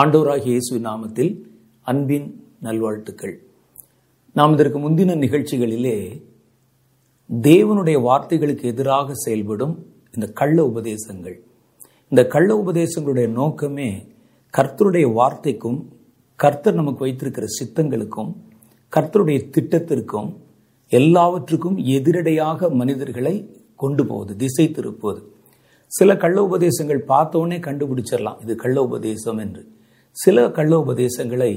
ஆண்டோராக இயேசு நாமத்தில் அன்பின் நல்வாழ்த்துக்கள். நாம் இதற்கு முந்தின நிகழ்ச்சிகளிலே தேவனுடைய வார்த்தைகளுக்கு எதிராக செயல்படும் இந்த கள்ள உபதேசங்கள் இந்த கள்ள உபதேசங்களுடைய நோக்கமே கர்த்தருடைய வார்த்தைக்கும் கர்த்தர் நமக்கு வைத்திருக்கிற சித்தங்களுக்கும் கர்த்தருடைய திட்டத்திற்கும் எல்லாவற்றுக்கும் எதிரடையாக மனிதர்களை கொண்டு போவது திசை திருப்புவது. சில கள்ள உபதேசங்கள் பார்த்தோன்னே கண்டுபிடிச்சிடலாம் இது கள்ள உபதேசம் என்று. சில கள்ள உபதேசங்களை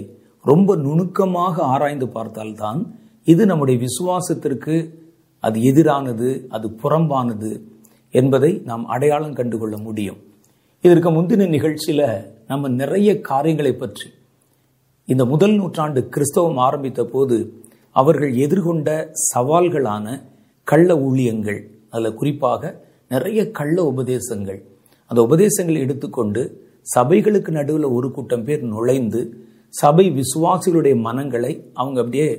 ரொம்ப நுணுக்கமாக ஆராய்ந்து பார்த்தால்தான் இது நம்முடைய விசுவாசத்திற்கு அது எதிரானது அது புறம்பானது என்பதை நாம் அடையாளம் கண்டுகொள்ள முடியும். இதற்கு முந்தின நிகழ்ச்சியில் நம்ம நிறைய காரியங்களை பற்றி இந்த முதல் நூற்றாண்டு கிறிஸ்தவம் ஆரம்பித்த போது அவர்கள் எதிர்கொண்ட சவால்களான கள்ள ஊழியங்கள் அதில் குறிப்பாக நிறைய கள்ள உபதேசங்கள். அந்த உபதேசங்களை எடுத்துக்கொண்டு சபைகளுக்கு நடுவில் ஒரு கூட்டம் பேர் நுழைந்து சபை விசுவாசிகளுடைய மனங்களை அவங்க அப்படியே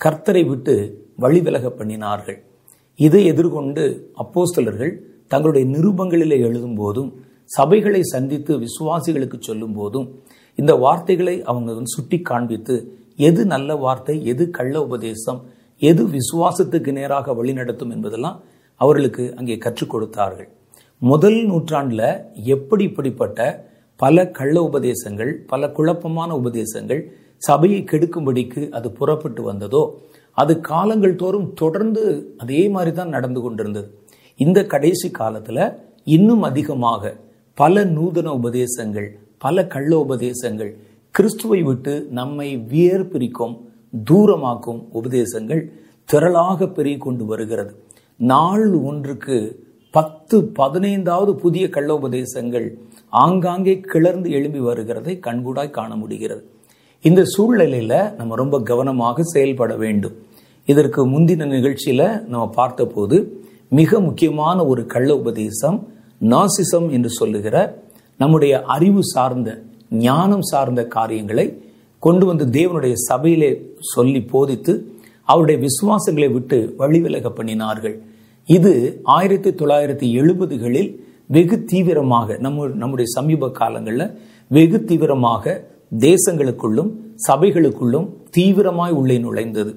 கர்த்தரை விட்டு வழிவிலக பண்ணினார்கள். இதை எதிர்கொண்டு அப்போஸ்தலர்கள் தங்களுடைய நிருபங்களிலே எழுதும் போதும் சபைகளை சந்தித்து விசுவாசிகளுக்கு சொல்லும் போதும் இந்த வார்த்தைகளை அவங்க சுட்டி காண்பித்து எது நல்ல வார்த்தை எது கள்ள உபதேசம் எது விசுவாசத்துக்கு நேராக வழிநடத்தும் என்பதெல்லாம் அவர்களுக்கு அங்கே கற்றுக் கொடுத்தார்கள். முதல் நூற்றாண்டில் எப்படி இப்படிப்பட்ட பல கள்ள உபதேசங்கள் பல குழப்பமான உபதேசங்கள் சபையை கெடுக்கும்படிக்கு அது புறப்பட்டு வந்ததோ அது காலங்கள் தோறும் தொடர்ந்து அதே மாதிரி தான் நடந்து கொண்டிருந்தது. இந்த கடைசி காலத்தில் இன்னும் அதிகமாக பல நூதன உபதேசங்கள் பல கள்ள உபதேசங்கள் கிறிஸ்துவை விட்டு நம்மை வியர்பிரிக்கும் தூரமாக்கும் உபதேசங்கள் திரளாக பெருகி கொண்டு வருகிறது. நாள் ஒன்றுக்கு பத்து பதினைந்தாவது புதிய கள்ள உபதேசங்கள் ஆங்காங்கே கிளர்ந்து எழும்பி வருகிறதை கண்கூடாய் காண முடிகிறது. இந்த சூழ்நிலையில் நம்ம ரொம்ப கவனமாக செயல்பட வேண்டும். இதற்கு முந்தின நிகழ்ச்சியில் நம்ம பார்த்தபோது மிக முக்கியமான ஒரு கள்ள உபதேசம் நாசிசம் என்று சொல்லுகிற நம்முடைய அறிவு சார்ந்த ஞானம் சார்ந்த காரியங்களை கொண்டு வந்து தேவனுடைய சபையிலே சொல்லி போதித்து அவருடைய விசுவாசங்களை விட்டு வழிவிலக பண்ணினார்கள். இது ஆயிரத்தி தொள்ளாயிரத்தி எழுபதுகளில் வெகு தீவிரமாக நம்ம நம்முடைய சமீப காலங்களில் வெகு தீவிரமாக தேசங்களுக்குள்ளும் சபைகளுக்குள்ளும் தீவிரமாய் உள்ளே நுழைந்தது.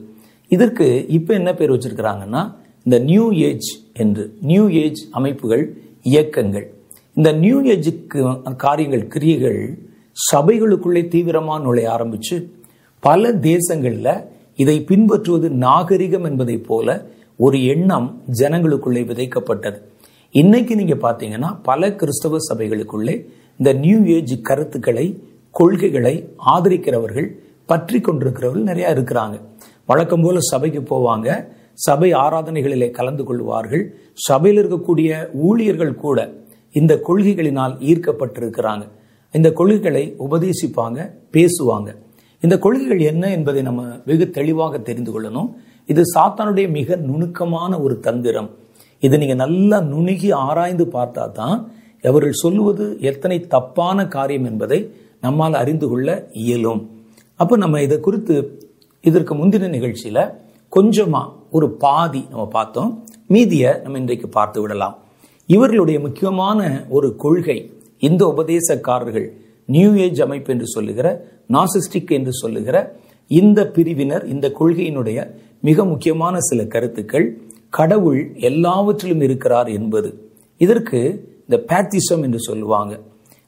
இதற்கு இப்போ என்ன பேர் வச்சிருக்கிறாங்கன்னா இந்த நியூ ஏஜ் என்று நியூ ஏஜ் அமைப்புகள் இயக்கங்கள். இந்த நியூ ஏஜுக்கு காரியங்கள் கிரியைகள் சபைகளுக்குள்ளே தீவிரமாக நுழைய ஆரம்பிச்சு பல தேசங்கள்ல இதை பின்பற்றுவது நாகரிகம் என்பதை போல ஒரு எண்ணம் ஜனங்களுக்குள்ளே விதைக்கப்பட்டது. இன்னைக்கு நீங்க பார்த்தீங்கன்னா பல கிறிஸ்தவ சபைகளுக்குள்ளே இந்த நியூ ஏஜ் கருத்துக்களை கொள்கைகளை ஆதரிக்கிறவர்கள் பற்றி கொண்டிருக்கிறவர்கள் நிறைய இருக்கிறாங்க. வழக்கம் போல சபைக்கு போவாங்க. சபை ஆராதனைகளிலே கலந்து கொள்வார்கள். சபையில் இருக்கக்கூடிய ஊழியர்கள் கூட இந்த கொள்கைகளினால் ஈர்க்கப்பட்டிருக்கிறாங்க. இந்த கொள்கைகளை உபதேசிப்பாங்க பேசுவாங்க. இந்த கொள்கைகள் என்ன என்பதை நம்ம வெகு தெளிவாக தெரிந்து கொள்ளணும். இது சாத்தானுடைய மிக நுணுக்கமான ஒரு தந்திரம். இதை நீங்கள் நல்லா நுணுகி ஆராய்ந்து பார்த்தா தான் அவர்கள் சொல்லுவது எத்தனை தப்பான காரியம் என்பதை நம்மால் அறிந்து கொள்ள இயலும். அப்போ நம்ம இதை குறித்து இதற்கு முந்தின நிகழ்ச்சியில் கொஞ்சமாக ஒரு பாதி நம்ம பார்த்தோம். மீதியை நம்ம இன்றைக்கு பார்த்து விடலாம். இவர்களுடைய முக்கியமான ஒரு கொள்கை இந்த உபதேசக்காரர்கள் நியூ ஏஜ் அமைப்பு என்று சொல்லுகிற நாசிஸ்டிக் என்று சொல்லுகிற இந்த பிரிவினர் இந்த கொள்கையினுடைய மிக முக்கியமான சில கருத்துக்கள். கடவுள் எல்லாவற்றிலும் இருக்கிறார் என்பது. இதற்கு இந்த பேத்திசம் என்று சொல்லுவாங்க.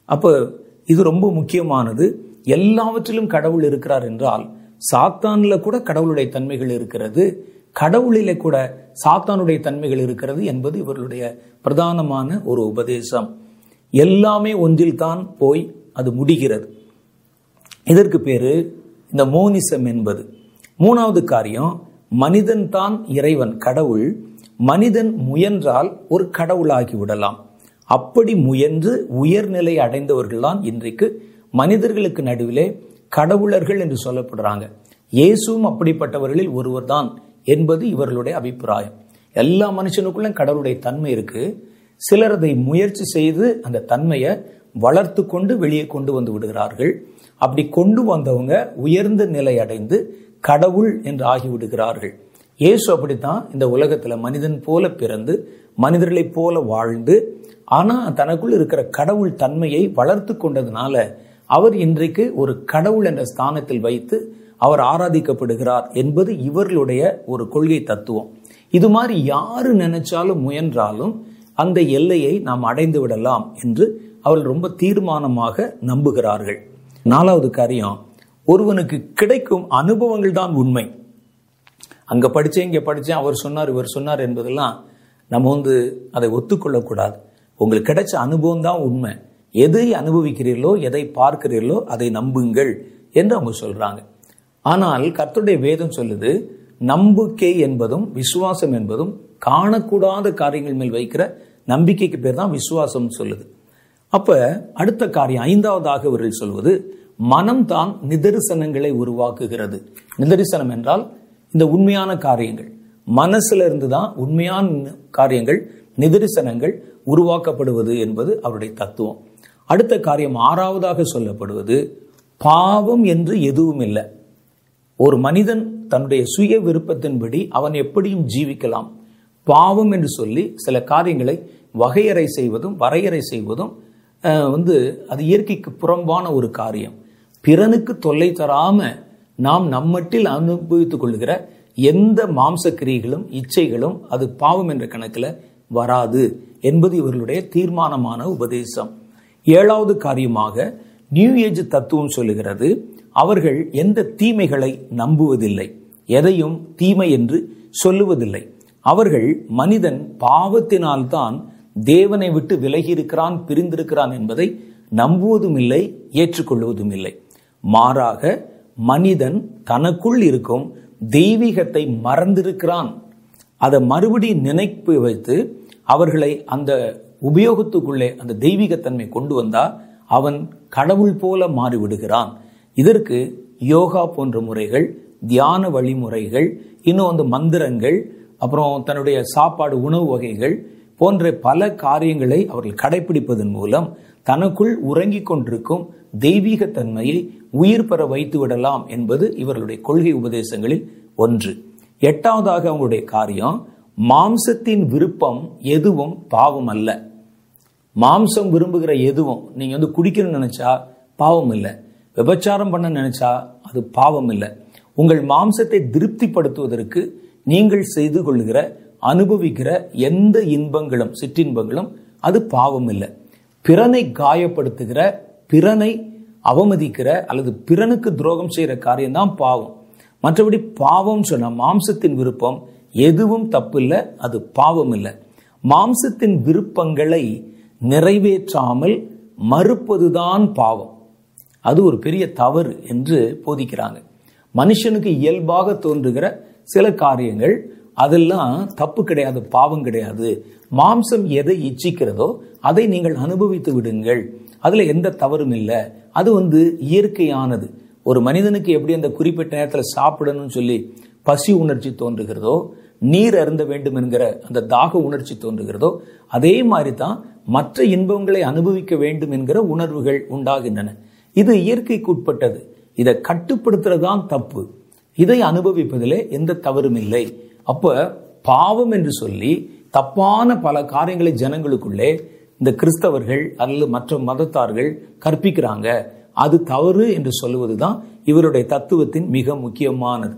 அப்போ இது ரொம்ப முக்கியமானது. எல்லாவற்றிலும் கடவுள் இருக்கிறார் என்றால் சாத்தானில் கூட கடவுளுடைய தன்மைகள் இருக்கிறது. கடவுளிலே கூட சாத்தானுடைய தன்மைகள் இருக்கிறது என்பது இவர்களுடைய பிரதானமான ஒரு உபதேசம். எல்லாமே ஒன்றில் தான் போய் அது முடிகிறது. இதற்கு பேரு இந்த மோனிசம் என்பது. மூணாவது காரியம் மனிதன் தான் இறைவன் கடவுள் மனிதன் முயன்றால் ஒரு கடவுளாகி விடலாம். அப்படி முயன்று உயர்நிலை அடைந்தவர்கள் தான் இன்றைக்கு மனிதர்களுக்கு நடுவிலே கடவுளர்கள் என்று சொல்லப்படுறாங்க. இயேசுவும் அப்படிப்பட்டவர்களில் ஒருவர் தான் என்பது இவர்களுடைய அபிப்பிராயம். எல்லா மனுஷனுக்குள்ளும் கடவுளுடைய தன்மை இருக்கு. சிலர் அதை முயற்சி செய்து அந்த தன்மையை வளர்த்து கொண்டு வெளியே கொண்டு வந்து விடுகிறார்கள். அப்படி கொண்டு வந்தவங்க உயர்ந்த நிலை அடைந்து கடவுள் என்று ஆகிவிடுகிறார்கள். இயேசு அப்படித்தான் இந்த உலகத்தில் மனிதன் போல பிறந்து மனிதர்களைப் போல வாழ்ந்து ஆனால் தனக்குள் இருக்கிற கடவுள் தன்மையை வளர்த்து கொண்டதுனால அவர் இன்றைக்கு ஒரு கடவுள் என்ற ஸ்தானத்தில் வைத்து அவர் ஆராதிக்கப்படுகிறார் என்பது இவர்களுடைய ஒரு கொள்கை தத்துவம். இது மாதிரி யாரு நினைச்சாலும் முயன்றாலும் அந்த எல்லையை நாம் அடைந்து விடலாம் என்று அவர்கள் ரொம்ப தீர்மானமாக நம்புகிறார்கள். நாலாவது காரியம் ஒருவனுக்கு கிடைக்கும் அனுபவங்கள் தான் உண்மை. அங்க படிச்சேன் இங்க படிச்சேன் அவர் சொன்னார் இவர் சொன்னார் என்பதெல்லாம் நம்ம வந்து அதை ஒத்துக்கொள்ளக்கூடாது. உங்களுக்கு கிடைச்ச அனுபவம் தான் உண்மை. எதை அனுபவிக்கிறீர்களோ எதை பார்க்கிறீர்களோ அதை நம்புங்கள் என்று அவங்க சொல்றாங்க. ஆனால் கர்த்தருடைய வேதம் சொல்லுது நம்பிக்கை என்பதும் விசுவாசம் என்பதும் காணக்கூடாத காரியங்கள் மேல் வைக்கிற நம்பிக்கைக்கு பேர் தான் விசுவாசம் சொல்லுது. அப்ப அடுத்த காரியம் ஐந்தாவதாக இவர்கள் சொல்வது மனம்தான் நிதரிசனங்களை உருவாக்குகிறது. நிதரிசனம் என்றால் இந்த உண்மையான காரியங்கள். மனசுல இருந்து தான் உண்மையான காரியங்கள் நிதரிசனங்கள் உருவாக்கப்படுவது என்பது அவருடைய தத்துவம். அடுத்த காரியம் ஆறாவதாக சொல்லப்படுவது பாவம் என்று எதுவும் இல்லை. ஒரு மனிதன் தன்னுடைய சுய விருப்பத்தின்படி அவன் எப்படியும் ஜீவிக்கலாம். பாவம் என்று சொல்லி சில காரியங்களை வகையறை செய்வதும் வரையறை செய்வதும் வந்து அது இயற்கைக்கு புறம்பான ஒரு காரியம். பிறனுக்கு தொல்லை தராம நாம் நம்மட்டில் அனுபவித்துக் கொள்கிற எந்த மாம்ச இச்சைகளும் அது பாவம் என்ற கணக்கில் வராது என்பது இவர்களுடைய தீர்மானமான உபதேசம். ஏழாவது காரியமாக நியூ ஏஜ் தத்துவம் சொல்லுகிறது அவர்கள் எந்த தீமைகளை நம்புவதில்லை எதையும் தீமை என்று சொல்லுவதில்லை. அவர்கள் மனிதன் பாவத்தினால்தான் தேவனை விட்டு விலகி இருக்கிறான் பிரிந்திருக்கிறான் என்பதை நம்புவதும் இல்லை ஏற்றுக்கொள்வதும் இல்லை மாறாக மனிதன் தனக்குள் இருக்கும் தெய்வீகத்தை மறந்திருக்கிறான். அதை மறுபடி நினைப்பு வைத்து அவர்களை அந்த உபயோகத்துக்குள்ளே அந்த தெய்வீகத்தன்மை கொண்டு வந்தா அவன் கடவுள் போல மாறிவிடுகிறான். இதற்கு யோகா போன்ற முறைகள் தியான வழிமுறைகள் இன்னும் வந்து மந்திரங்கள் அப்புறம் தன்னுடைய சாப்பாடு உணவு வகைகள் போன்ற பல காரியங்களை அவர்கள் கடைபிடிப்பதன் மூலம் தனக்குள் உறங்கிக் கொண்டிருக்கும் தெய்வீக தன்மையை உயிர் பெற வைத்து விடலாம் என்பது இவர்களுடைய கொள்கை உபதேசங்களில் ஒன்று. எட்டாவதாக அவங்களுடைய காரியம் மாம்சத்தின் விருப்பம் எதுவும் பாவம் அல்ல. மாம்சம் விரும்புகிற எதுவும் நீங்க வந்து குடிக்கணும்னு நினைச்சா பாவம் இல்லை. விபச்சாரம் பண்ண நினைச்சா அது பாவம் இல்லை. உங்கள் மாம்சத்தை திருப்திப்படுத்துவதற்கு நீங்கள் செய்து கொள்கிற அனுபவிக்கிற எந்த இன்பங்களும் சிற்றின்பங்களும் அது பாவம் இல்லை. பிறனை காயப்படுத்துகிற பிறனை அவமதிக்கிற அல்லது பிறனுக்கு துரோகம் செய்கிற காரியம்தான் பாவம். மற்றபடி பாவம் சொன்ன மாம்சத்தின் விருப்பம் எதுவும் தப்பில்லை அது பாவம் இல்லை. மாம்சத்தின் விருப்பங்களை நிறைவேற்றாமல் மறுப்பதுதான் பாவம். அது ஒரு பெரிய தவறு என்று போதிக்கிறாங்க. மனுஷனுக்கு இயல்பாக தோன்றுகிற சில காரியங்கள் அதெல்லாம் தப்பு கிடையாது பாவம் கிடையாது. மாம்சம் எதை இச்சிக்கிறதோ அதை நீங்கள் அனுபவித்து விடுங்கள். அதில் எந்த தவறும் இல்லை. அது வந்து இயற்கையானது. ஒரு மனிதனுக்கு எப்படி அந்த குறிப்பிட்ட நேரத்தில் சாப்பிடணும்னு சொல்லி பசி உணர்ச்சி தோன்றுகிறதோ நீர் அருந்த வேண்டும் என்கிற அந்த தாக உணர்ச்சி தோன்றுகிறதோ அதே மாதிரி தான் மற்ற இன்பங்களை அனுபவிக்க வேண்டும் என்கிற உணர்வுகள் உண்டாகின்றன. இது இயற்கைக்கு உட்பட்டது. இதை கட்டுப்படுத்துறதுதான் தப்பு. இதை அனுபவிப்பதிலே எந்த தவறும் இல்லை. அப்போ பாவம் என்று சொல்லி தப்பான பல காரியங்களை ஜனங்களுக்குள்ளே இந்த கிறிஸ்தவர்கள் அல்லது மற்ற மதத்தார்கள் கற்பிக்கிறாங்க. அது தவறு என்று சொல்லுவது தான் இவருடைய தத்துவத்தின் மிக முக்கியமானது.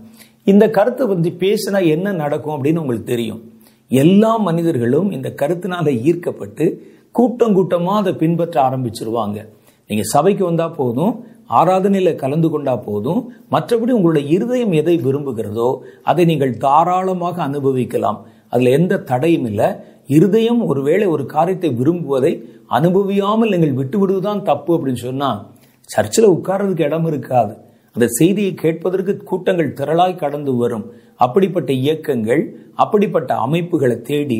இந்த கருத்தை பற்றி பேசினா என்ன நடக்கும் அப்படின்னு உங்களுக்கு தெரியும். எல்லா மனிதர்களும் இந்த கருத்தினால ஈர்க்கப்பட்டு கூட்டம் கூட்டமாக அதை பின்பற்ற ஆரம்பிச்சிருவாங்க. நீங்கள் சபைக்கு வந்தால் போதும் ஆராதனையில கலந்து கொண்டா போதும். மற்றபடி உங்களுடைய இருதயம் எதை விரும்புகிறதோ அதை நீங்கள் தாராளமாக அனுபவிக்கலாம். அதுல எந்த தடையும் இல்லை. இருதயம் ஒருவேளை ஒரு காரியத்தை விரும்புவதை அனுபவியாமல் நீங்கள் விட்டு விடுவதுதான் தப்பு அப்படின்னு சொன்னா சர்ச்சில் உட்கார்றதுக்கு இடம் இருக்காது. அந்த செய்தியை கேட்பதற்கு கூட்டங்கள் திரளாய் கடந்து வரும். அப்படிப்பட்ட இயக்கங்கள் அப்படிப்பட்ட அமைப்புகளை தேடி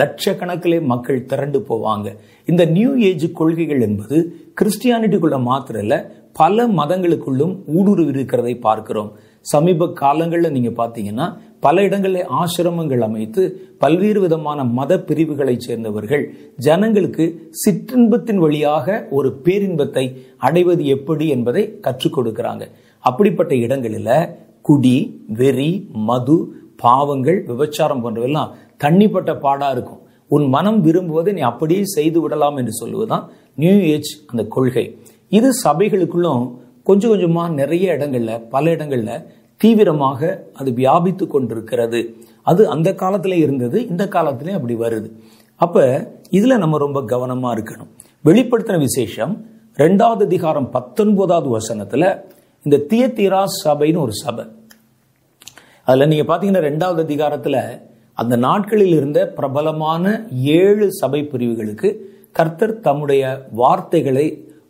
லட்சக்கணக்கிலே மக்கள் திரண்டு போவாங்க. இந்த நியூ ஏஜ் கொள்கைகள் என்பது கிறிஸ்டியானிட்டிக்குள்ள மாத்திரம் பல மதங்களுக்குள்ளும் ஊடுருவி இருக்கிறதை பார்க்கிறோம். சமீப காலங்களில் நீங்க பாத்தீங்கன்னா பல இடங்களில் ஆசிரமங்கள் அமைத்து பல்வேறு விதமான மத பிரிவுகளைச் சேர்ந்தவர்கள் ஜனங்களுக்கு சிற்றின்பத்தின் வழியாக ஒரு பேரின்பத்தை அடைவது எப்படி என்பதை கற்றுக் கொடுக்கிறாங்க. அப்படிப்பட்ட இடங்களில் குடி வெறி மது பாவங்கள் விபச்சாரம் போன்றவெல்லாம் தண்ணிப்பட்ட பாடா இருக்கும். உன் மனம் விரும்புவதை நீ அப்படியே செய்து விடலாம் என்று சொல்லுவதுதான் நியூ ஏஜ் அந்த கொள்கை. இது சபைகளுக்குள்ளும் கொஞ்சம் கொஞ்சமா நிறைய இடங்கள்ல பல இடங்கள்ல தீவிரமாக அது வியாபித்து கொண்டிருக்கிறது. அது அந்த காலத்துல இருந்தது இந்த காலத்திலே அப்படி வருது. அப்ப இதுல நம்ம ரொம்ப கவனமா இருக்கணும். வெளிப்படுத்தின விசேஷம் ரெண்டாவது அதிகாரம் பத்தொன்பதாவது வசனத்தில் இந்த தியத்தீரா சபைன்னு ஒரு சபை. அதுல நீங்க பார்த்தீங்கன்னா ரெண்டாவது அதிகாரத்துல அந்த நாட்களில் இருந்த பிரபலமான ஏழு சபை பிரிவுகளுக்கு கர்த்தர் தம்முடைய வார்த்தைகளை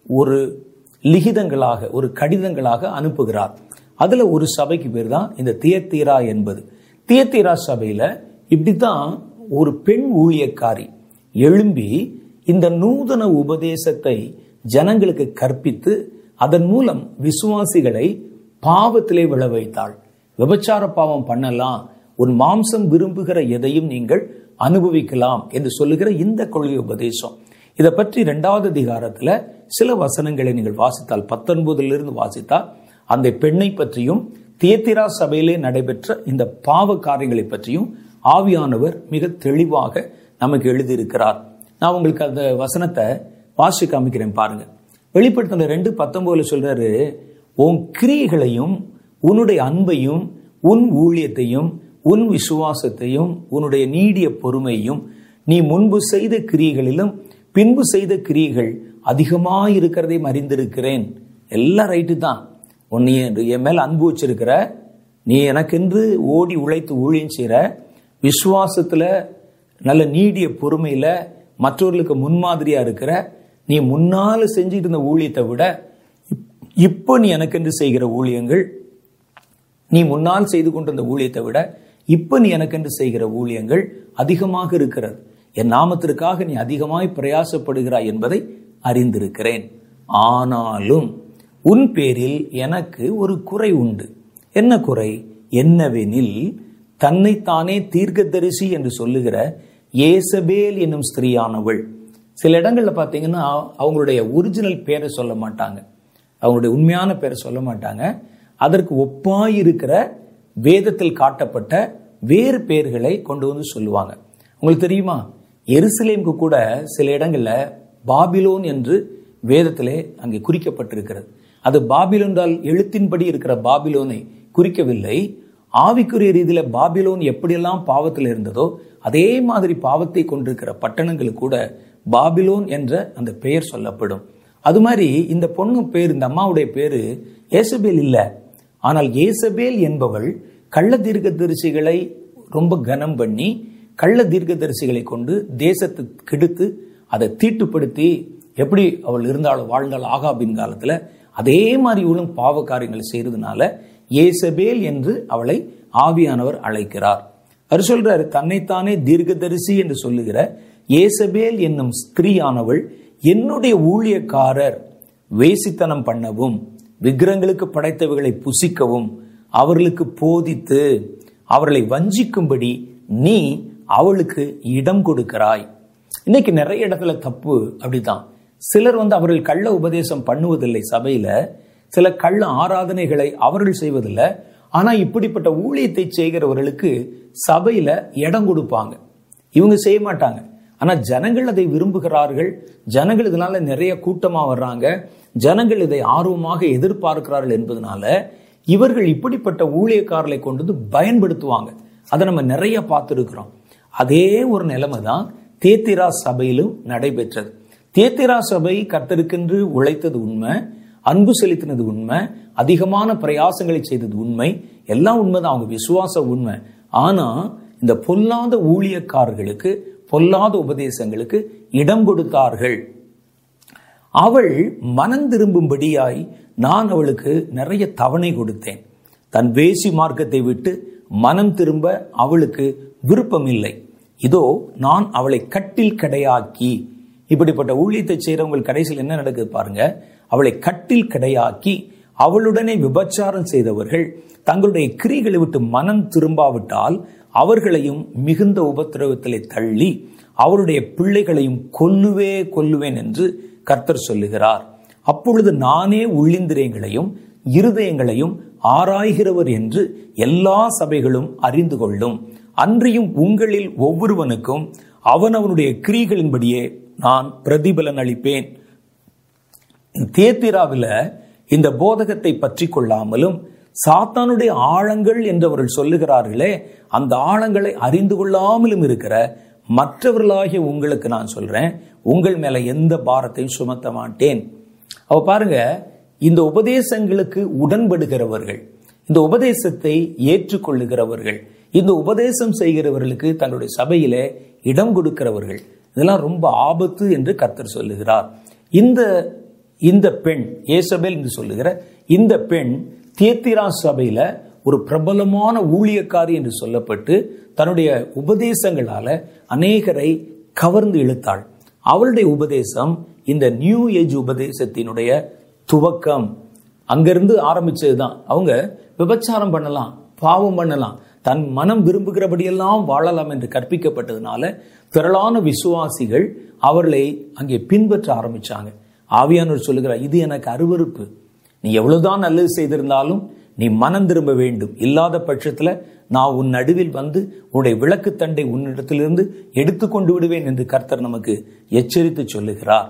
ஒரு லிகிதங்களாக ஒரு கடிதங்களாக அனுப்புகிறார். அதில் ஒரு சபைக்கு பேர் தான் இந்த தியத்தீரா என்பது. தியத்தீரா இப்படி தான் ஒரு பெண் ஊழியக்காரி எழும்பி இந்த நூதன உபதேசத்தை ஜனங்களுக்கு கற்பித்து அதன் மூலம் விசுவாசிகளை பாவத்திலே விழ வைத்தாள். விபச்சார பாவம் பண்ணலாம். உன் மாம்சம் விரும்புகிற எதையும் நீங்கள் அனுபவிக்கலாம் என்று சொல்லுகிற இந்த கொள்கை உபதேசம். இதை பற்றி ரெண்டாவது அதிகாரத்தில் சில வசனங்களை நீங்கள் வாசித்தால் பத்தொன்பதிலிருந்து வாசித்தால் அந்த பெண்ணை பற்றியும் தியத்திரா சபையிலே நடைபெற்ற இந்த பாவ காரியங்களை பற்றியும் ஆவியானவர் மிக தெளிவாக நமக்கு எழுதியிருக்கிறார். நான் உங்களுக்கு அந்த வசனத்தை வாசி காமிக்கிறேன் பாருங்க. வெளிப்படுத்தின ரெண்டு பத்தொன்பதுல சொல்றாரு உன் கிரியைகளையும் உன்னுடைய அன்பையும் உன் ஊழியத்தையும் உன் விசுவாசத்தையும் உன்னுடைய நீடிய பொறுமையும் நீ முன்பு செய்த கிரியைகளிலும் பின்பு செய்த கிரியைகள் இருக்கிறதையும் அறிந்திருக்கிறேன் எல்லாம் ரைட்டு தான். உன்னை என் மேல் அன்பு வச்சிருக்கிற நீ எனக்கென்று ஓடி உழைத்து ஊழியம் செய்கிற விசுவாசத்தில் நல்ல நீடிய பொறுமையில் மற்றவர்களுக்கு முன்மாதிரியாக இருக்கிற நீ முன்னால் செஞ்சுட்டு இருந்த ஊழியத்தை விட இப்போ நீ எனக்கென்று செய்கிற ஊழியங்கள் நீ முன்னால் செய்து கொண்டிருந்த ஊழியத்தை விட இப்போ நீ எனக்கென்று செய்கிற ஊழியங்கள் அதிகமாக இருக்கிறது. என் நாமத்திற்காக நீ அதிகமாய் பிரயாசப்படுகிறாய் என்பதை அறிந்திருக்கிறேன். ஆனாலும் உன் பேரில் எனக்கு ஒரு குறை உண்டு. என்ன குறை? என்னவெனில் தன்னைத்தானே தீர்க்கதரிசி என்று சொல்லுகிற ஏசபேல் என்னும் ஸ்திரீயானவள். சில இடங்களில் பார்த்தீங்கன்னா அவங்களுடைய ஒரிஜினல் பேரை சொல்ல மாட்டாங்க. அவங்களுடைய உண்மையான பேரை சொல்ல மாட்டாங்க. அதற்கு ஒப்பாயிருக்கிற வேதத்தில் காட்டப்பட்ட வேறு பெயர்களை கொண்டு வந்து சொல்லுவாங்க. உங்களுக்கு தெரியுமா? எருசலேமுக்கு கூட சில இடங்களில் பாபிலோன் என்று வேதத்திலே அங்கே குறிக்கப்பட்டிருக்கிறது. அது பாபிலோன்றால் எழுத்தின்படி இருக்கிற பாபிலோனை குறிக்கவில்லை. ஆவிக்குரிய ரீதியில் பாபிலோன் எப்படியெல்லாம் பாவத்தில் இருந்ததோ அதே மாதிரி பாவத்தை கொண்டிருக்கிற பட்டணங்களுக்கு கூட பாபிலோன் என்ற அந்த பெயர் சொல்லப்படும். அது மாதிரி இந்த பொண்ணு பேர் இந்த அம்மாவுடைய பேரு ஏசபேல் இல்ல. ஆனால் ஏசபேல் என்பவள் கள்ள தீர்க்கதரிசிகளை ரொம்ப கனம் பண்ணி கள்ள தீர்க்கதரிசிகளை கொண்டு தேசத்தை கெடுத்து அதை தீட்டுப்படுத்தி எப்படி அவள் இருந்தாலும் வாழ்ந்தாள் ஆகாபின் காலத்தில் அதே மாதிரி இவளும் பாவ செய்கிறதுனால ஏசபேல் என்று அவளை ஆவியானவர் அழைக்கிறார். அவர் சொல்றாரு தன்னைத்தானே தீர்க்கதரிசி என்று சொல்லுகிற ஏசபேல் என்னும் ஸ்திரீயானவள் என்னுடைய ஊழியக்காரர். வேசித்தனம் பண்ணவும் விக்கிரங்களுக்கு படைத்தவைகளை புசிக்கவும் அவர்களுக்கு போதித்து அவர்களை வஞ்சிக்கும்படி நீ அவளுக்கு இடம் கொடுக்கிறாய். இன்னைக்கு நிறைய இடத்துல தப்பு அப்படிதான் சிலர் வந்து அவர்கள் கள்ள உபதேசம் பண்ணுவதில்லை சபையில. சில கள்ள ஆராதனைகளை அவர்கள் செய்வதில்லை. ஆனா இப்படிப்பட்ட ஊழியத்தை செய்கிறவர்களுக்கு சபையில இடம் கொடுப்பாங்க. இவங்க செய்ய மாட்டாங்க. ஆனா ஜனங்கள் அதை விரும்புகிறார்கள். ஜனங்கள் இதனால நிறைய கூட்டமா வர்றாங்க. ஜனங்கள் இதை ஆர்வமாக எதிர்பார்க்கிறார்கள் என்பதனால இவர்கள் இப்படிப்பட்ட ஊழியக்காரர்களை கொண்டு வந்து பயன்படுத்துவாங்க. அதை நம்ம நிறைய பார்த்துருக்கிறோம். அதே ஒரு நிலைமை தான் தேத்திரா சபையிலும் நடைபெற்றது. தேத்திரா சபை கர்த்தருக்கென்று உழைத்தது உண்மை அன்பு செலுத்தினது உண்மை அதிகமான பிரயாசங்களை செய்தது உண்மை எல்லாம் உண்மைதான் அவங்க விசுவாச உண்மை. ஆனா இந்த பொல்லாத ஊழியக்காரர்களுக்கு பொல்லாத உபதேசங்களுக்கு இடம் கொடுத்தார்கள். அவள் மனம் திரும்பும்படியாய் நான் அவளுக்கு நிறைய தவணை கொடுத்தேன். தன் வேசி மார்க்கத்தை விட்டு மனம் திரும்ப அவளுக்கு விருப்பமில்லை. இதோ நான் அவளை கட்டில் கடையாக்கி இப்படிப்பட்ட ஊழியத்தை செய்கிறவங்க கடைசியில் என்ன நடக்குது பாருங்க. அவளை கட்டில் கடையாக்கி அவளுடனே விபச்சாரம் செய்தவர்கள் தங்களுடைய கிரிகளை விட்டு மனம் திரும்பாவிட்டால் அவர்களையும் மிகுந்த உபத்திரவத்திலே தள்ளி அவருடைய பிள்ளைகளையும் கொல்லுவே கொல்லுவேன் என்று கர்த்தர் சொல்லுகிறார். அப்பொழுது நானே உள்ளிந்திரியங்களையும் இருதயங்களையும் ஆராய்கிறவர் என்று எல்லா சபைகளும் அறிந்து கொள்ளும். அன்றியும் உங்களில் ஒவ்வொருவனுக்கும் அவனவனுடைய கிரிகளின்படியே நான் பிரதிபலன் அளிப்பேன். தேத்திராவில் இந்த போதகத்தை பற்றி கொள்ளாமலும் சாத்தானுடைய ஆழங்கள் என்று அவர்கள் சொல்லுகிறார்களே அந்த ஆழங்களை அறிந்து கொள்ளாமலும் இருக்கிற மற்றவர்களாகிய உங்களுக்கு நான் சொல்றேன். உங்கள் மேல எந்த பாரத்தையும் சுமத்த மாட்டேன். அவ பாருங்க இந்த உபதேசங்களுக்கு உடன்படுகிறவர்கள் இந்த உபதேசத்தை ஏற்றுக்கொள்ளுகிறவர்கள் இந்த உபதேசம் செய்கிறவர்களுக்கு தன்னுடைய சபையிலே இடம் கொடுக்கிறவர்கள். இதெல்லாம் ரொம்ப ஆபத்து என்று கர்த்தர் சொல்லுகிறார். இந்த இந்த பெண் ஏசபேல் என்று சொல்லுகிற இந்த பெண் தியத்திரா சபையில ஒரு பிரபலமான ஊழியக்காரி என்று சொல்லப்பட்டு தன்னுடைய உபதேசங்களால அநேகரை கவர்ந்து இழுத்தாள். அவளுடைய உபதேசம் இந்த நியூ ஏஜ் உபதேசத்தினுடைய துவக்கம். அங்கிருந்து ஆரம்பிச்சதுதான். அவங்க விபச்சாரம் பண்ணலாம் பாவம் பண்ணலாம். தன் மனம் விரும்புகிறபடியெல்லாம் வாழலாம் என்று கற்பிக்கப்பட்டதுனால திரளான விசுவாசிகள் அவர்களை அங்கே பின்பற்ற ஆரம்பிச்சாங்க. ஆவியானவர் சொல்லுகிறார் இது எனக்கு அருவருப்பு. நீ எவ்வளவுதான் நல்லது செய்திருந்தாலும் நீ மனம் திரும்ப வேண்டும். இல்லாத பட்சத்துல நான் உன் நடுவில் வந்து உன்னுடைய விளக்கு தண்டை உன்னிடத்திலிருந்து எடுத்து கொண்டு விடுவேன் என்று கர்த்தர் நமக்கு எச்சரித்து சொல்லுகிறார்.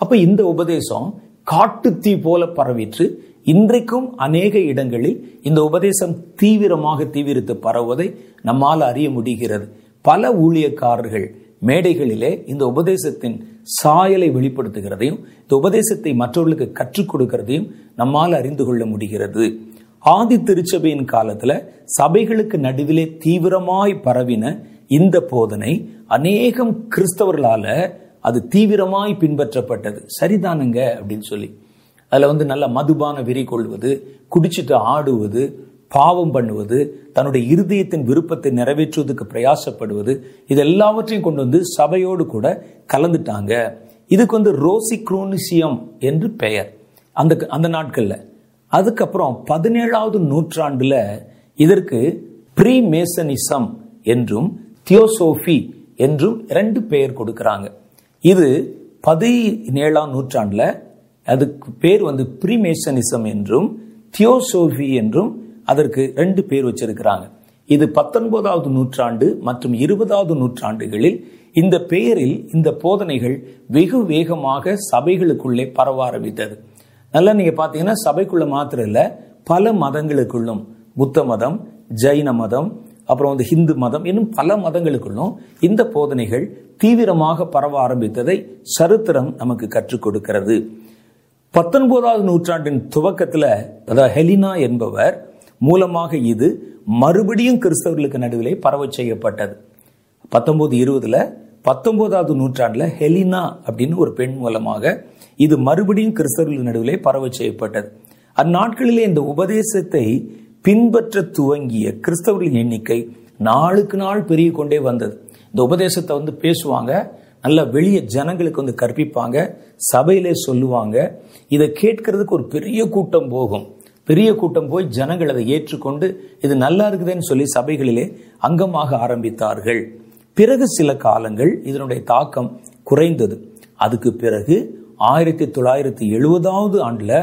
அப்ப இந்த உபதேசம் காட்டு தீ போல பரவிற்று. இன்றைக்கும் அநேக இடங்களில் இந்த உபதேசம் தீவிரமாக தீவிரித்து பரவுவதை நம்மால் அறிய முடிகிறது. பல ஊழியக்காரர்கள் மேடைகளிலே இந்த உபதேசத்தின் சாயலை வெளிப்படுத்துகிறதையும் இந்த உபதேசத்தை மற்றவர்களுக்கு கற்றுக் கொடுக்கிறதையும் நம்மால் அறிந்து கொள்ள முடிகிறது. ஆதி திருச்சபையின் காலத்துல சபைகளுக்கு நடுவிலே தீவிரமாய் பரவின இந்த போதனை அநேகம் கிறிஸ்தவர்களால அது தீவிரமாய் பின்பற்றப்பட்டது. சரிதானுங்க? அப்படின்னு சொல்லி. அதில் வந்து நல்ல மதுபான வெறி கொள்வது குடிச்சிட்டு ஆடுவது பாவம் பண்ணுவது தன்னுடைய இருதயத்தின் விருப்பத்தை நிறைவேற்றுவதற்கு பிரயாசப்படுவது இது எல்லாவற்றையும் கொண்டு வந்து சபையோடு கூட கலந்துட்டாங்க. இதுக்கு வந்து ரோசி குரோனிசியம் என்று பெயர். அந்த அந்த நாட்களில். அதுக்கப்புறம் பதினேழாவது நூற்றாண்டில் இதற்கு ப்ரீ மேசனிசம் என்றும் தியோசோஃபி என்றும் ரெண்டு பெயர் கொடுக்குறாங்க. இது பதினேழாம் நூற்றாண்டில் அதுக்கு பேர் வந்து ப்ரீமேசனிசம் என்றும் தியோசோஃபி என்றும் அதற்கு ரெண்டு பேர் வச்சிருக்கிறாங்க. இது பத்தொன்பதாவது நூற்றாண்டு மற்றும் இருபதாவது நூற்றாண்டுகளில் இந்த பெயரில் இந்த போதனைகள் வெகு வேகமாக சபைகளுக்குள்ளே பரவ ஆரம்பித்தது. நல்லா நீங்க பாத்தீங்கன்னா சபைக்குள்ள மாத்திரம் இல்ல பல மதங்களுக்குள்ளும். புத்த மதம் ஜைன மதம் அப்புறம் வந்து ஹிந்து மதம் இன்னும் பல மதங்களுக்குள்ளும் இந்த போதனைகள் தீவிரமாக பரவ ஆரம்பித்ததை சரித்திரம் நமக்கு கற்றுக் கொடுக்கிறது. பத்தொன்பதாவது நூற்றாண்டின் துவக்கத்தில் அதாவது ஹெலினா என்பவர் மூலமாக இது மறுபடியும் கிறிஸ்தவர்களுக்கு நடுவிலே பரவச் செய்யப்பட்டது. பத்தொன்பது இருபதுல பத்தொன்பதாவது நூற்றாண்டில் ஹெலினா அப்படின்னு ஒரு பெண் மூலமாக இது மறுபடியும் கிறிஸ்தவர்களுக்கு நடுவிலே பரவச் செய்யப்பட்டது. அந்நாட்களிலே இந்த உபதேசத்தை பின்பற்ற துவங்கிய கிறிஸ்தவர்களின் எண்ணிக்கை நாளுக்கு நாள் பெருகி கொண்டே வந்தது. இந்த உபதேசத்தை வந்து பேசுவாங்க. நல்லா வெளியே ஜனங்களுக்கு வந்து கற்பிப்பாங்க சபையிலே சொல்லுவாங்க. இதை கேட்கறதுக்கு ஒரு பெரிய கூட்டம் போகும். பெரிய கூட்டம் போய் ஜனங்கள் அதை ஏற்றுக்கொண்டு இது நல்லா இருக்குதுன்னு சொல்லி சபைகளிலே அங்கமாக ஆரம்பித்தார்கள். பிறகு சில காலங்கள் இதனுடைய தாக்கம் குறைந்தது. அதுக்கு பிறகு ஆயிரத்தி தொள்ளாயிரத்தி எழுபதாவது ஆண்டில்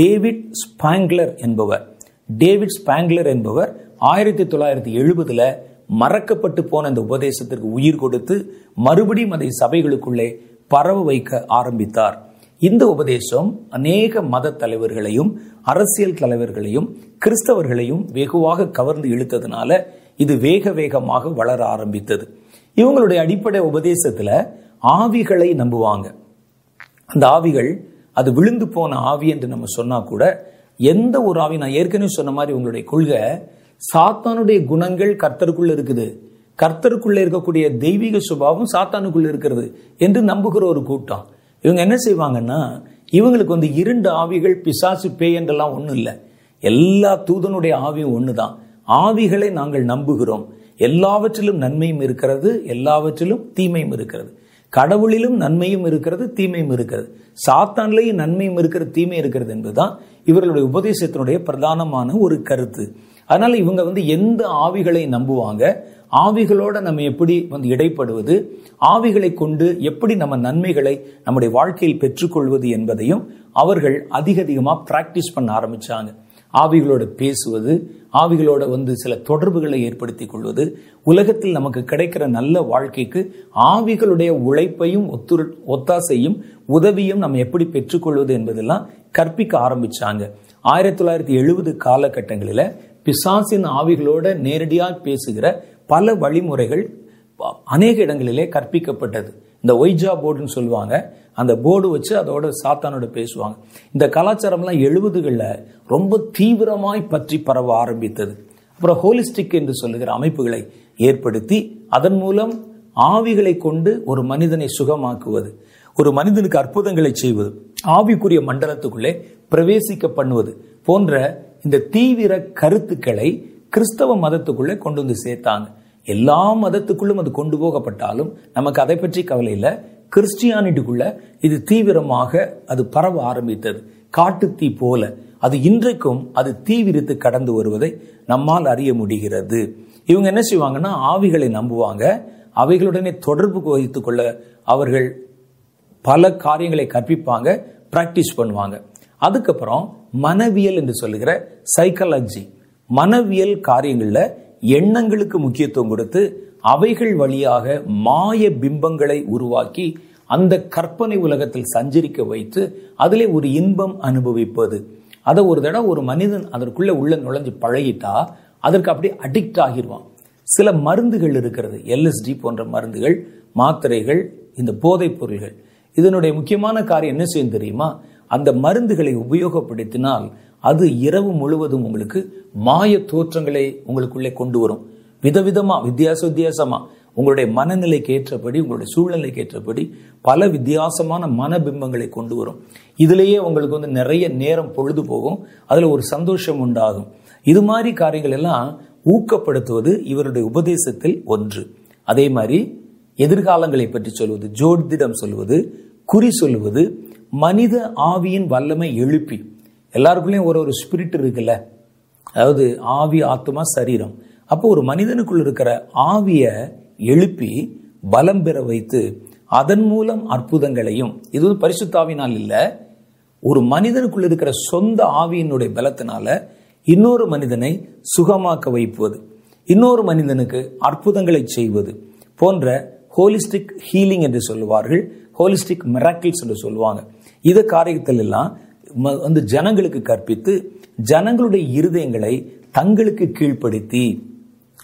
டேவிட் ஸ்பாங்க்லர் என்பவர் டேவிட் ஸ்பாங்க்லர் என்பவர் ஆயிரத்தி தொள்ளாயிரத்தி எழுபதில் மறக்கப்பட்டு போன இந்த உபதேசத்திற்கு உயிர் கொடுத்து மறுபடியும் அதை சபைகளுக்குள்ளே பரவ வைக்க ஆரம்பித்தார். இந்த உபதேசம் அநேக மத தலைவர்களையும் அரசியல் தலைவர்களையும் கிறிஸ்தவர்களையும் வெகுவாக கவர்ந்து இழுத்ததுனால இது வேக வேகமாக வளர ஆரம்பித்தது. இவங்களுடைய அடிப்படை உபதேசத்துல ஆவிகளை நம்புவாங்க. அந்த ஆவிகள் அது விழுந்து போன ஆவி என்று நம்ம சொன்னா கூட எந்த ஒரு ஆவி நான் ஏற்கனவே சொன்ன மாதிரி உங்களுடைய கொள்கை சாத்தானுடைய குணங்கள் கர்த்தருக்குள்ள இருக்குது. கர்த்தருக்குள்ள இருக்கக்கூடிய தெய்வீக சுபாவம் சாத்தானுக்குள்ள இருக்கிறது என்று நம்புகிற ஒரு கூட்டம். இவங்க என்ன செய்வாங்கன்னா இவங்களுக்கு வந்து இரண்டு ஆவிகள் பிசாசு பேய் என்றெல்லாம் ஒன்றும் இல்லை. எல்லா தூதனுடைய ஆவியும் ஒண்ணுதான். ஆவிகளை நாங்கள் நம்புகிறோம். எல்லாவற்றிலும் நன்மையும் இருக்கிறது எல்லாவற்றிலும் தீமையும் இருக்கிறது. கடவுளிலும் நன்மையும் இருக்கிறது தீமையும் இருக்கிறது. சாத்தான்லேயும் நன்மையும் இருக்கிறது தீமை இருக்கிறது என்பதுதான் இவர்களுடைய உபதேசத்தினுடைய பிரதானமான ஒரு கருத்து. அதனால இவங்க வந்து எந்த ஆவிகளை நம்புவாங்க? ஆவிகளோட நம்ம எப்படி வந்து இடைப்படுவது? ஆவிகளை கொண்டு எப்படி நம்ம நன்மைகளை நம்முடைய வாழ்க்கையில் பெற்றுக்கொள்வது என்பதையும் அவர்கள் அதிக அதிகமாக பிராக்டிஸ் பண்ண ஆரம்பிச்சாங்க. ஆவிகளோட பேசுவது ஆவிகளோட வந்து சில தொடர்புகளை ஏற்படுத்திக் கொள்வது உலகத்தில் நமக்கு கிடைக்கிற நல்ல வாழ்க்கைக்கு ஆவிகளுடைய உழைப்பையும் ஒத்து ஒத்தாசையும் உதவியும் நம்ம எப்படி பெற்றுக்கொள்வது என்பதெல்லாம் கற்பிக்க ஆரம்பிச்சாங்க. ஆயிரத்தி தொள்ளாயிரத்தி எழுபது காலகட்டங்களில் பிசாசின் ஆவிகளோட நேரடியாக பேசுகிற பல வழிமுறைகள் அநேக இடங்களிலே கற்பிக்கப்பட்டது. இந்த ஒய்ஜா போர்டுன்னு சொல்லுவாங்க. அந்த போர்டு வச்சு அதோட சாத்தானோட பேசுவாங்க. இந்த கலாச்சாரம்லாம் எழுபதுகளில் ரொம்ப தீவிரமாய் பற்றி பரவ ஆரம்பித்தது. அப்புறம் ஹோலிஸ்டிக் என்று சொல்லுகிற அமைப்புகளை ஏற்படுத்தி அதன் மூலம் ஆவிகளை கொண்டு ஒரு மனிதனை சுகமாக்குவது ஒரு மனிதனுக்கு அற்புதங்களை செய்வது ஆவிக்குரிய மண்டலத்துக்குள்ளே பிரவேசிக்க பண்ணுவது போன்ற இந்த தீவிர கருத்துக்களை கிறிஸ்தவ மதத்துக்குள்ளே கொண்டு வந்து சேர்த்தாங்க. எல்லா மதத்துக்குள்ளும் அது கொண்டு போகப்பட்டாலும் நமக்கு அதை பற்றி கவலை இல்லை. கிறிஸ்டியானிட்டிக்குள்ள இது தீவிரமாக அது பரவ ஆரம்பித்தது. காட்டு தீ போல. அது இன்றைக்கும் அது தீவிரித்து கடந்து வருவதை நம்மால் அறிய முடிகிறது. இவங்க என்ன செய்வாங்கன்னா ஆவிகளை நம்புவாங்க. அவைகளுடனே தொடர்பு வைத்துக் கொள்ள அவர்கள் பல காரியங்களை கற்பிப்பாங்க பிராக்டிஸ் பண்ணுவாங்க. அதுக்கப்புறம் மனவியல் என்று சொல்லுகிற சைக்காலஜி மனவியல் காரியங்களில் எண்ணங்களுக்கு முக்கியத்துவம் கொடுத்து அவைகள் வழியாக மாய பிம்பங்களை உருவாக்கி அந்த கற்பனை உலகத்தில் சஞ்சரிக்க வைத்து அதிலே ஒரு இன்பம் அனுபவிப்பது. அதை ஒரு தடவை ஒரு மனிதன் அதற்குள்ளே உள்ள நுழைஞ்சு பழகிட்டா அதற்கு அப்படியே அடிக்ட் ஆகிடுவான் சில மருந்துகள் இருக்கிறது. எல்எஸ்டி போன்ற மருந்துகள் மாத்திரைகள் இந்த போதைப் பொருள்கள். இதனுடைய முக்கியமான காரியம் என்ன செய்யும் தெரியுமா? அந்த மருந்துகளை உபயோகப்படுத்தினால் அது இரவு முழுவதும் உங்களுக்கு மாய தோற்றங்களை உங்களுக்குள்ளே கொண்டு வரும். விதவிதமா வித்தியாச வித்தியாசமா உங்களுடைய மனநிலைக்கு ஏற்றபடி உங்களுடைய சூழ்நிலைக்கு ஏற்றபடி பல வித்தியாசமான மனபிம்பங்களை கொண்டு வரும். இதுலேயே உங்களுக்கு வந்து நிறைய நேரம் பொழுது போகும். அதுல ஒரு சந்தோஷம் உண்டாகும். இது மாதிரி காரியங்கள் எல்லாம் ஊக்கப்படுத்துவது இவருடைய உபதேசத்தில் ஒன்று. அதே மாதிரி எதிர்காலங்களை பற்றி சொல்வது ஜோதிடம் சொல்வது குறி சொல்வது மனித ஆவியின் வல்லமை எழுப்பி. எல்லாருக்குள்ளேயும் ஒரு ஒரு ஸ்பிரிட் இருக்குல்ல? அதாவது ஆவி ஆத்மா சரீரம். அப்போ ஒரு மனிதனுக்குள் இருக்கிற ஆவியை எழுப்பி பலம் பெற வைத்து அதன் மூலம் அற்புதங்களையும் இது வந்து பரிசுத்தாவினால் இல்லை ஒரு மனிதனுக்குள் இருக்கிற சொந்த ஆவியினுடைய பலத்தினால இன்னொரு மனிதனை சுகமாக்க வைப்பது இன்னொரு மனிதனுக்கு அற்புதங்களை செய்வது போன்ற ஹோலிஸ்டிக் ஹீலிங் என்று சொல்லுவார்கள் ஹோலிஸ்டிக் மிராக்கிள்ஸ் என்று சொல்லுவாங்க. இந்த காரியத்தில் எல்லாம் வந்து ஜனங்களுக்கு கற்பித்து ஜனங்களுடைய இருதயங்களை தங்களுக்கு கீழ்ப்படுத்தி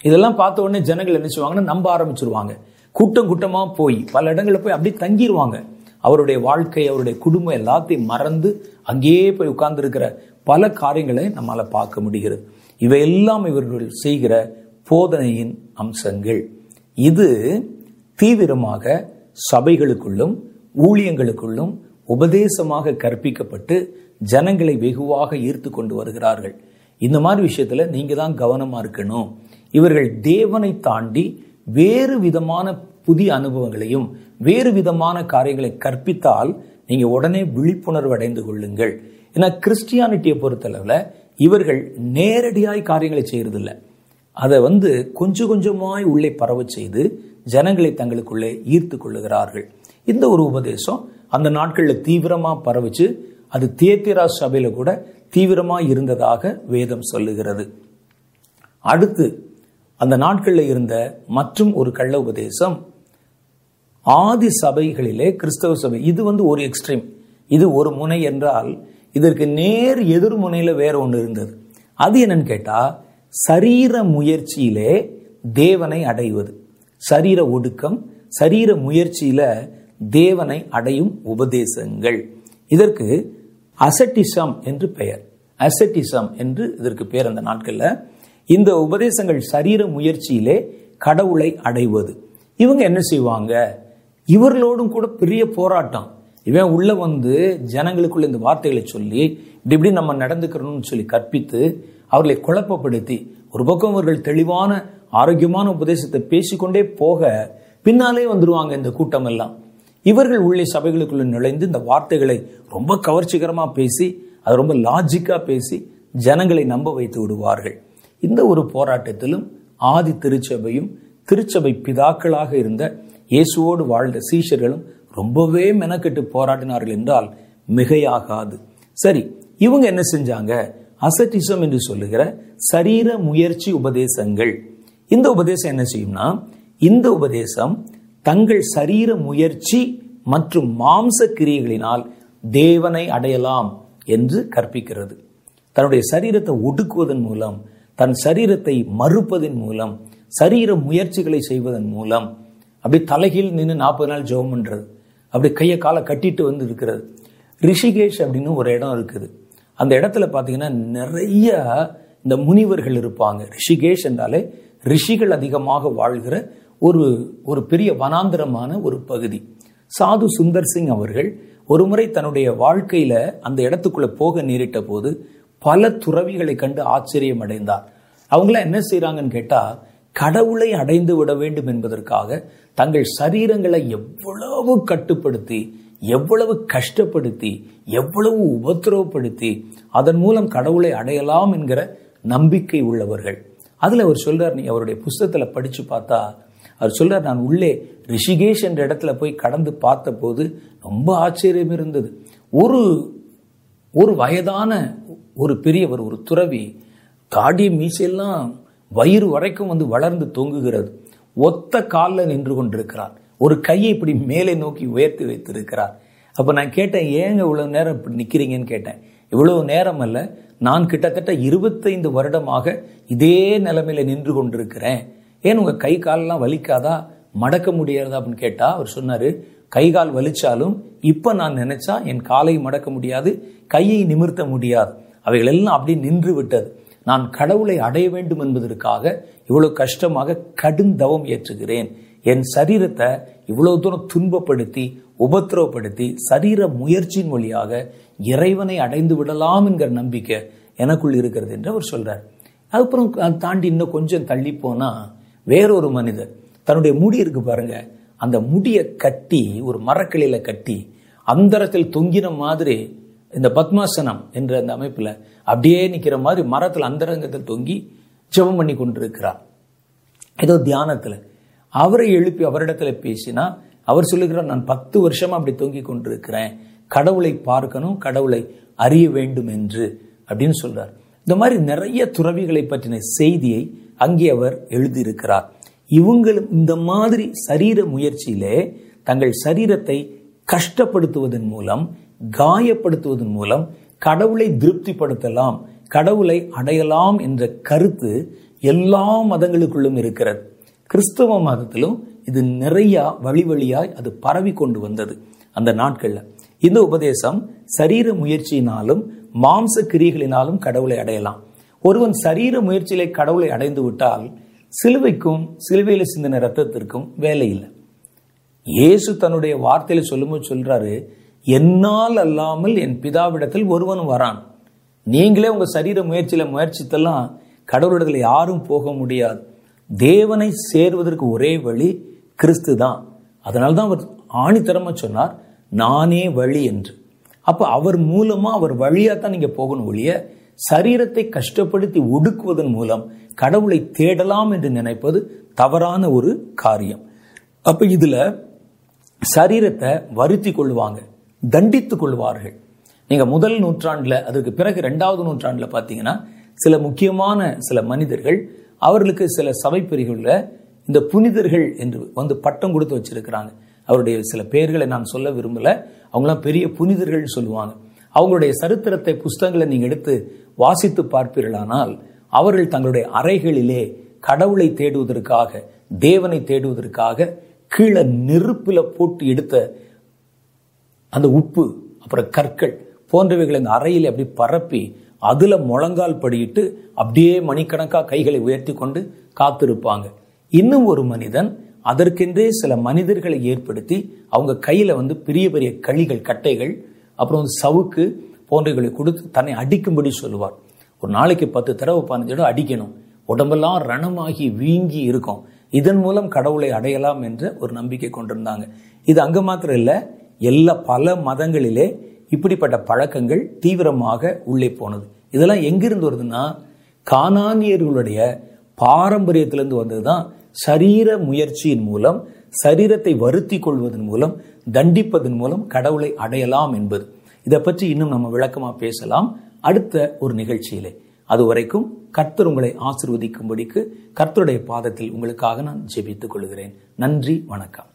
இதெல்லாம் பார்த்த உடனே ஜனங்கள் என்ன செய்வாங்கன்னா நம்ப ஆரம்பிச்சிருவாங்க. கூட்டம் கூட்டமா போய் பல இடங்களில் போய் அப்படியே தங்கிடுவாங்க அவருடைய வாழ்க்கை அவருடைய குடும்பம் எல்லாத்தையும் மறந்து அங்கேயே போய் உட்கார்ந்துருக்கிற பல காரியங்களை நம்மால பார்க்க முடிகிறது. இவையெல்லாம் இவர்கள் செய்கிற போதனையின் அம்சங்கள். இது தீவிரமாக சபைகளுக்குள்ளும் ஊழியங்களுக்குள்ளும் உபதேசமாக கற்பிக்கப்பட்டு ஜனங்களை வெகுவாக ஈர்த்து கொண்டு வருகிறார்கள். இந்த மாதிரி விஷயத்துல நீங்க தான் கவனமா இருக்கணும். இவர்கள் தேவனை தாண்டி வேறு விதமான புதிய அனுபவங்களையும் வேறு விதமான காரியங்களை கற்பித்தால் நீங்க உடனே விழிப்புணர்வு அடைந்து கொள்ளுங்கள். ஏன்னா கிறிஸ்டியானிட்டியை பொறுத்தளவில் இவர்கள் நேரடியாய் காரியங்களை செய்கிறதில்ல அதை வந்து கொஞ்சம் கொஞ்சமாய் உள்ளே பரவ செய்து ஜனங்களை தங்களுக்குள்ளே ஈர்த்து கொள்ளுகிறார்கள். இந்த ஒரு உபதேசம் அந்த நாட்களில் தீவிரமாக பரவிச்சு. அது தியேத்திரா சபையில கூட தீவிரமா இருந்ததாக வேதம் சொல்லுகிறது. அடுத்து அந்த நாட்களில் இருந்த மற்றும் ஒரு கள்ள உபதேசம் ஆதி சபைகளிலே கிறிஸ்தவ சபை. இது வந்து ஒரு எக்ஸ்ட்ரீம். இது ஒரு முனை என்றால் இதற்கு நேர் எதிர்முனையில வேற ஒன்று இருந்தது. அது என்னன்னு கேட்டால் சரீர முயற்சியிலே தேவனை அடைவது. சரீர ஒடுக்கம் சரீர முயற்சியில தேவனை அடையும் உபதேசங்கள். இதற்கு அசட்டிசம் என்று பெயர். அசட்டிசம் என்று இதற்கு பெயர் அந்த நாட்களில். இந்த உபதேசங்கள் சரீர முயற்சியிலே கடவுளை அடைவது. இவங்க என்ன செய்வாங்க? இவர்களோடும் கூட பெரிய போராட்டம். இவன் உள்ள வந்து ஜனங்களுக்குள்ள இந்த வார்த்தைகளை சொல்லி இப்படி இப்படி நம்ம நடந்துக்கிறோம்னு சொல்லி கற்பித்து அவர்களை குழப்பப்படுத்தி ஒரு பக்கம் அவர்கள் தெளிவான ஆரோக்கியமான உபதேசத்தை பேசிக்கொண்டே போக பின்னாலே வந்துருவாங்க இந்த கூட்டம் எல்லாம். இவர்கள் உள்ளே சபைகளுக்குள்ள நுழைந்து இந்த வார்த்தைகளை ரொம்ப கவர்ச்சிகரமா பேசி அதை ரொம்ப லாஜிக்கா பேசி ஜனங்களை நம்ப வைத்து விடுவார்கள். இந்த ஒரு போராட்டத்திலும் ஆதி திருச்சபையும் திருச்சபை பிதாக்களாக இருந்த இயேசுவோடு வாழ்ந்த சீஷர்களும் ரொம்பவே மெனக்கெட்டு போராடினார்கள் என்றால் மிகையாகாது. சரி இவங்க என்ன செஞ்சாங்க? அசட்டிசம் என்று சொல்லுகிற சரீர முயற்சி உபதேசங்கள். இந்த உபதேசம் என்ன செய்யும்னா இந்த உபதேசம் தங்கள் சரீர முயற்சி மற்றும் மாம்ச கிரியைகளினால் தேவனை அடையலாம் என்று கற்பிக்கிறது. தன்னுடைய சரீரத்தை ஒடுக்குவதன் மூலம் தன் சரீரத்தை மறுப்பதன் மூலம் சரீர முயற்சிகளை செய்வதன் மூலம் அப்படி தலைகீழ் நின்று நாற்பது நாள் ஜெபம் பண்றது அப்படி கையை காலை கட்டிட்டு வந்து இருக்கிறது. ரிஷிகேஷ் அப்படின்னு ஒரு இடம் இருக்குது. அந்த இடத்துல பார்த்தீங்கன்னா நிறைய இந்த முனிவர்கள் இருப்பாங்க. ரிஷிகேஷ் என்றாலே ரிஷிகள் அதிகமாக வாழ்கிற ஒரு ஒரு பெரிய வனாந்திரமான ஒரு பகுதி. சாது சுந்தர் சிங் அவர்கள் ஒருமுறை தன்னுடைய வாழ்க்கையில அந்த இடத்துக்குள்ள போக நேரிட்ட போது பல துறவிகளை கண்டு ஆச்சரியம் அடைந்தார். அவங்களாம் என்ன செய்யறாங்கன்னு கேட்டா கடவுளை அடைந்து விட வேண்டும் என்பதற்காக தங்கள் சரீரங்களை எவ்வளவு கட்டுப்படுத்தி எவ்வளவு கஷ்டப்படுத்தி எவ்வளவு உபத்திரவப்படுத்தி அதன் மூலம் கடவுளை அடையலாம் என்கிற நம்பிக்கை உள்ளவர்கள். அதுல அவர் சொல்றார் நீ அவருடைய புஸ்தத்துல படிச்சு பார்த்தா அவர் சொல்றார் நான் உள்ளே ரிஷிகேஷ் என்ற இடத்துல போய் கடந்து பார்த்த போது ரொம்ப ஆச்சரியம் இருந்தது. ஒரு ஒரு வயதான ஒரு பெரியவர் ஒரு துறவி காடிய மீசையெல்லாம் வயிறு வரைக்கும் வந்து வளர்ந்து தொங்குகிறது. ஒத்த காலில் நின்று கொண்டிருக்கிறார். ஒரு கையை இப்படி மேலே நோக்கி உயர்த்தி வைத்திருக்கிறார். அப்போ நான் கேட்டேன் ஏங்க இவ்வளவு நேரம் இப்படி நிற்கிறீங்கன்னு கேட்டேன். இவ்வளவு நேரம் அல்ல நான் கிட்டத்தட்ட இருபத்தைந்து வருடமாக இதே நிலைமையில நின்று கொண்டிருக்கிறேன். ஏன் உங்கள் கை காலெல்லாம் வலிக்காதா? மடக்க முடியாதா அப்படின்னு கேட்டால் அவர் சொன்னார் கை கால் வலிச்சாலும் இப்போ நான் நினச்சா என் காலை மடக்க முடியாது கையை நிமிர்த்த முடியாது. அவைகள் எல்லாம் அப்படி நின்று விட்டது. நான் கடவுளை அடைய வேண்டும் என்பதற்காக இவ்வளோ கஷ்டமாக கடுந்தவம் ஏற்றுகிறேன். என் சரீரத்தை இவ்வளோ தூரம் துன்பப்படுத்தி உபத்திரவப்படுத்தி சரீர முயற்சியின் வழியாக இறைவனை அடைந்து விடலாம் என்கிற நம்பிக்கை எனக்குள் இருக்கிறது என்று அவர் சொல்றார். அதுக்கப்புறம் தாண்டி இன்னும் கொஞ்சம் தள்ளி போனால் வேறொரு மனிதர் தன்னுடைய முடி இருக்கு பாருங்க. அந்த முடியை கட்டி ஒரு மரக்கிளையில கட்டி அந்தரத்தில் தொங்கின மாதிரி இந்த பத்மாசனம் என்ற அந்த அமைப்புல அப்படியே நிக்கிற மாதிரி மரத்துல அந்தரங்கத்தில் தொங்கி ஜெபம் பண்ணி கொண்டிருக்கிறார். ஏதோ தியானத்துல. அவரை எழுப்பி அவரிடத்துல பேசினா அவர் சொல்லுகிறார் நான் பத்து வருஷமா அப்படி தொங்கி கொண்டிருக்கிறேன். கடவுளை பார்க்கணும் கடவுளை அறிய வேண்டும் என்று. அப்படின்னு சொல்றார். இந்த மாதிரி நிறைய துறவிகளை பற்றின செய்தியை அங்கே அவர் எழுதியிருக்கிறார். இவங்களும் இந்த மாதிரி சரீர முயற்சியிலே தங்கள் சரீரத்தை கஷ்டப்படுத்துவதன் மூலம் காயப்படுத்துவதன் மூலம் கடவுளை திருப்திப்படுத்தலாம் கடவுளை அடையலாம் என்ற கருத்து எல்லா மதங்களுக்குள்ளும் இருக்கிறது. கிறிஸ்தவ மதத்திலும் இது நிறைய வழி வழியாய் அது பரவி கொண்டு வந்தது அந்த நாட்கள்ல. இந்த உபதேசம் சரீர முயற்சியினாலும் மாம்ச கிரிகளினாலும் கடவுளை அடையலாம். ஒருவன் சரீர முயற்சியிலே கடவுளை அடைந்து விட்டால் சிலுவைக்கும் சிலுவையில் சிந்தின ரத்தத்திற்கும் வேலை இல்லை. இயேசு தன்னுடைய வார்த்தையில சொல்லும்போது சொல்றாரு என்னால் அல்லாமல் என் பிதாவிடத்தில் ஒருவன் வரான். நீங்களே உங்க சரீர முயற்சியில முயற்சித்தெல்லாம் கடவுளிடத்துல யாரும் போக முடியாது. தேவனை சேர்வதற்கு ஒரே வழி கிறிஸ்து தான். அதனால்தான் அவர் ஆணித்தரமாக சொன்னார் நானே வழி என்று. அப்போ அவர் மூலமாக அவர் வழியா தான் நீங்கள் போகணும் ஒழிய சரீரத்தை கஷ்டப்படுத்தி ஒடுக்குவதன் மூலம் கடவுளை தேடலாம் என்று நினைப்பது தவறான ஒரு காரியம். அப்ப இதுல சரீரத்தை வருத்தி கொள்வாங்க தண்டித்துக் கொள்வார்கள். நீங்க முதல் நூற்றாண்டுல அதுக்கு பிறகு இரண்டாவது நூற்றாண்டுல பாத்தீங்கன்னா சில முக்கியமான சில மனிதர்கள் அவர்களுக்கு சில சபை இந்த புனிதர்கள் என்று வந்து பட்டம் கொடுத்து வச்சிருக்கிறாங்க. அவருடைய சில பெயர்களை நான் சொல்ல விரும்பல. அவங்களாம் பெரிய புனிதர்கள் சொல்லுவாங்க. அவங்களுடைய சரித்திரத்தை புஸ்தகங்களை நீங்கள் எடுத்து வாசித்து பார்ப்பீர்களானால் அவர்கள் தங்களுடைய அறைகளிலே கடவுளை தேடுவதற்காக தேவனை தேடுவதற்காக கீழே நெருப்பில் போட்டு எடுத்த அந்த உப்பு அப்புறம் கற்கள் போன்றவைகள் அந்த அறையில் அப்படி பரப்பி அதில் முழங்கால் படியிட்டு அப்படியே மணிக்கணக்காக கைகளை உயர்த்தி கொண்டு காத்திருப்பாங்க. இன்னும் ஒரு மனிதன் அதற்கென்றே சில மனிதர்களை ஏற்படுத்தி அவங்க கையில் வந்து பெரிய பெரிய களிகள் கட்டைகள் அப்புறம் வந்து சவுக்கு போன்றவைகளை கொடுத்து தன்னை அடிக்கும்படி சொல்லுவார். ஒரு நாளைக்கு பத்து தடவை பதினஞ்சு தடவை அடிக்கணும். உடம்பெல்லாம் ரணமாகி வீங்கி இருக்கும். இதன் மூலம் கடவுளை அடையலாம் என்ற ஒரு நம்பிக்கை கொண்டிருந்தாங்க. இது அங்க மாத்திரம் இல்லை எல்லா பல மதங்களிலே இப்படிப்பட்ட பழக்கங்கள் தீவிரமாக உள்ளே போனது. இதெல்லாம் எங்கிருந்து வருதுன்னா கானானியர்களுடைய பாரம்பரியத்திலிருந்து வந்ததுதான் சரீர முயற்சியின் மூலம் சரீரத்தை வருத்தி கொள்வதன் மூலம் தண்டிப்பதன் மூலம் கடவுளை அடையலாம் என்பது. இதை பற்றி இன்னும் நம்ம விளக்கமா பேசலாம். அடுத்த ஒரு நிகழ்ச்சியிலே. அது வரைக்கும் கர்த்தர் உங்களை ஆசிர்வதிக்கும்படிக்கு கர்த்தருடைய பாதத்தில் உங்களுக்காக நான் ஜெபித்துக் கொள்கிறேன். நன்றி வணக்கம்.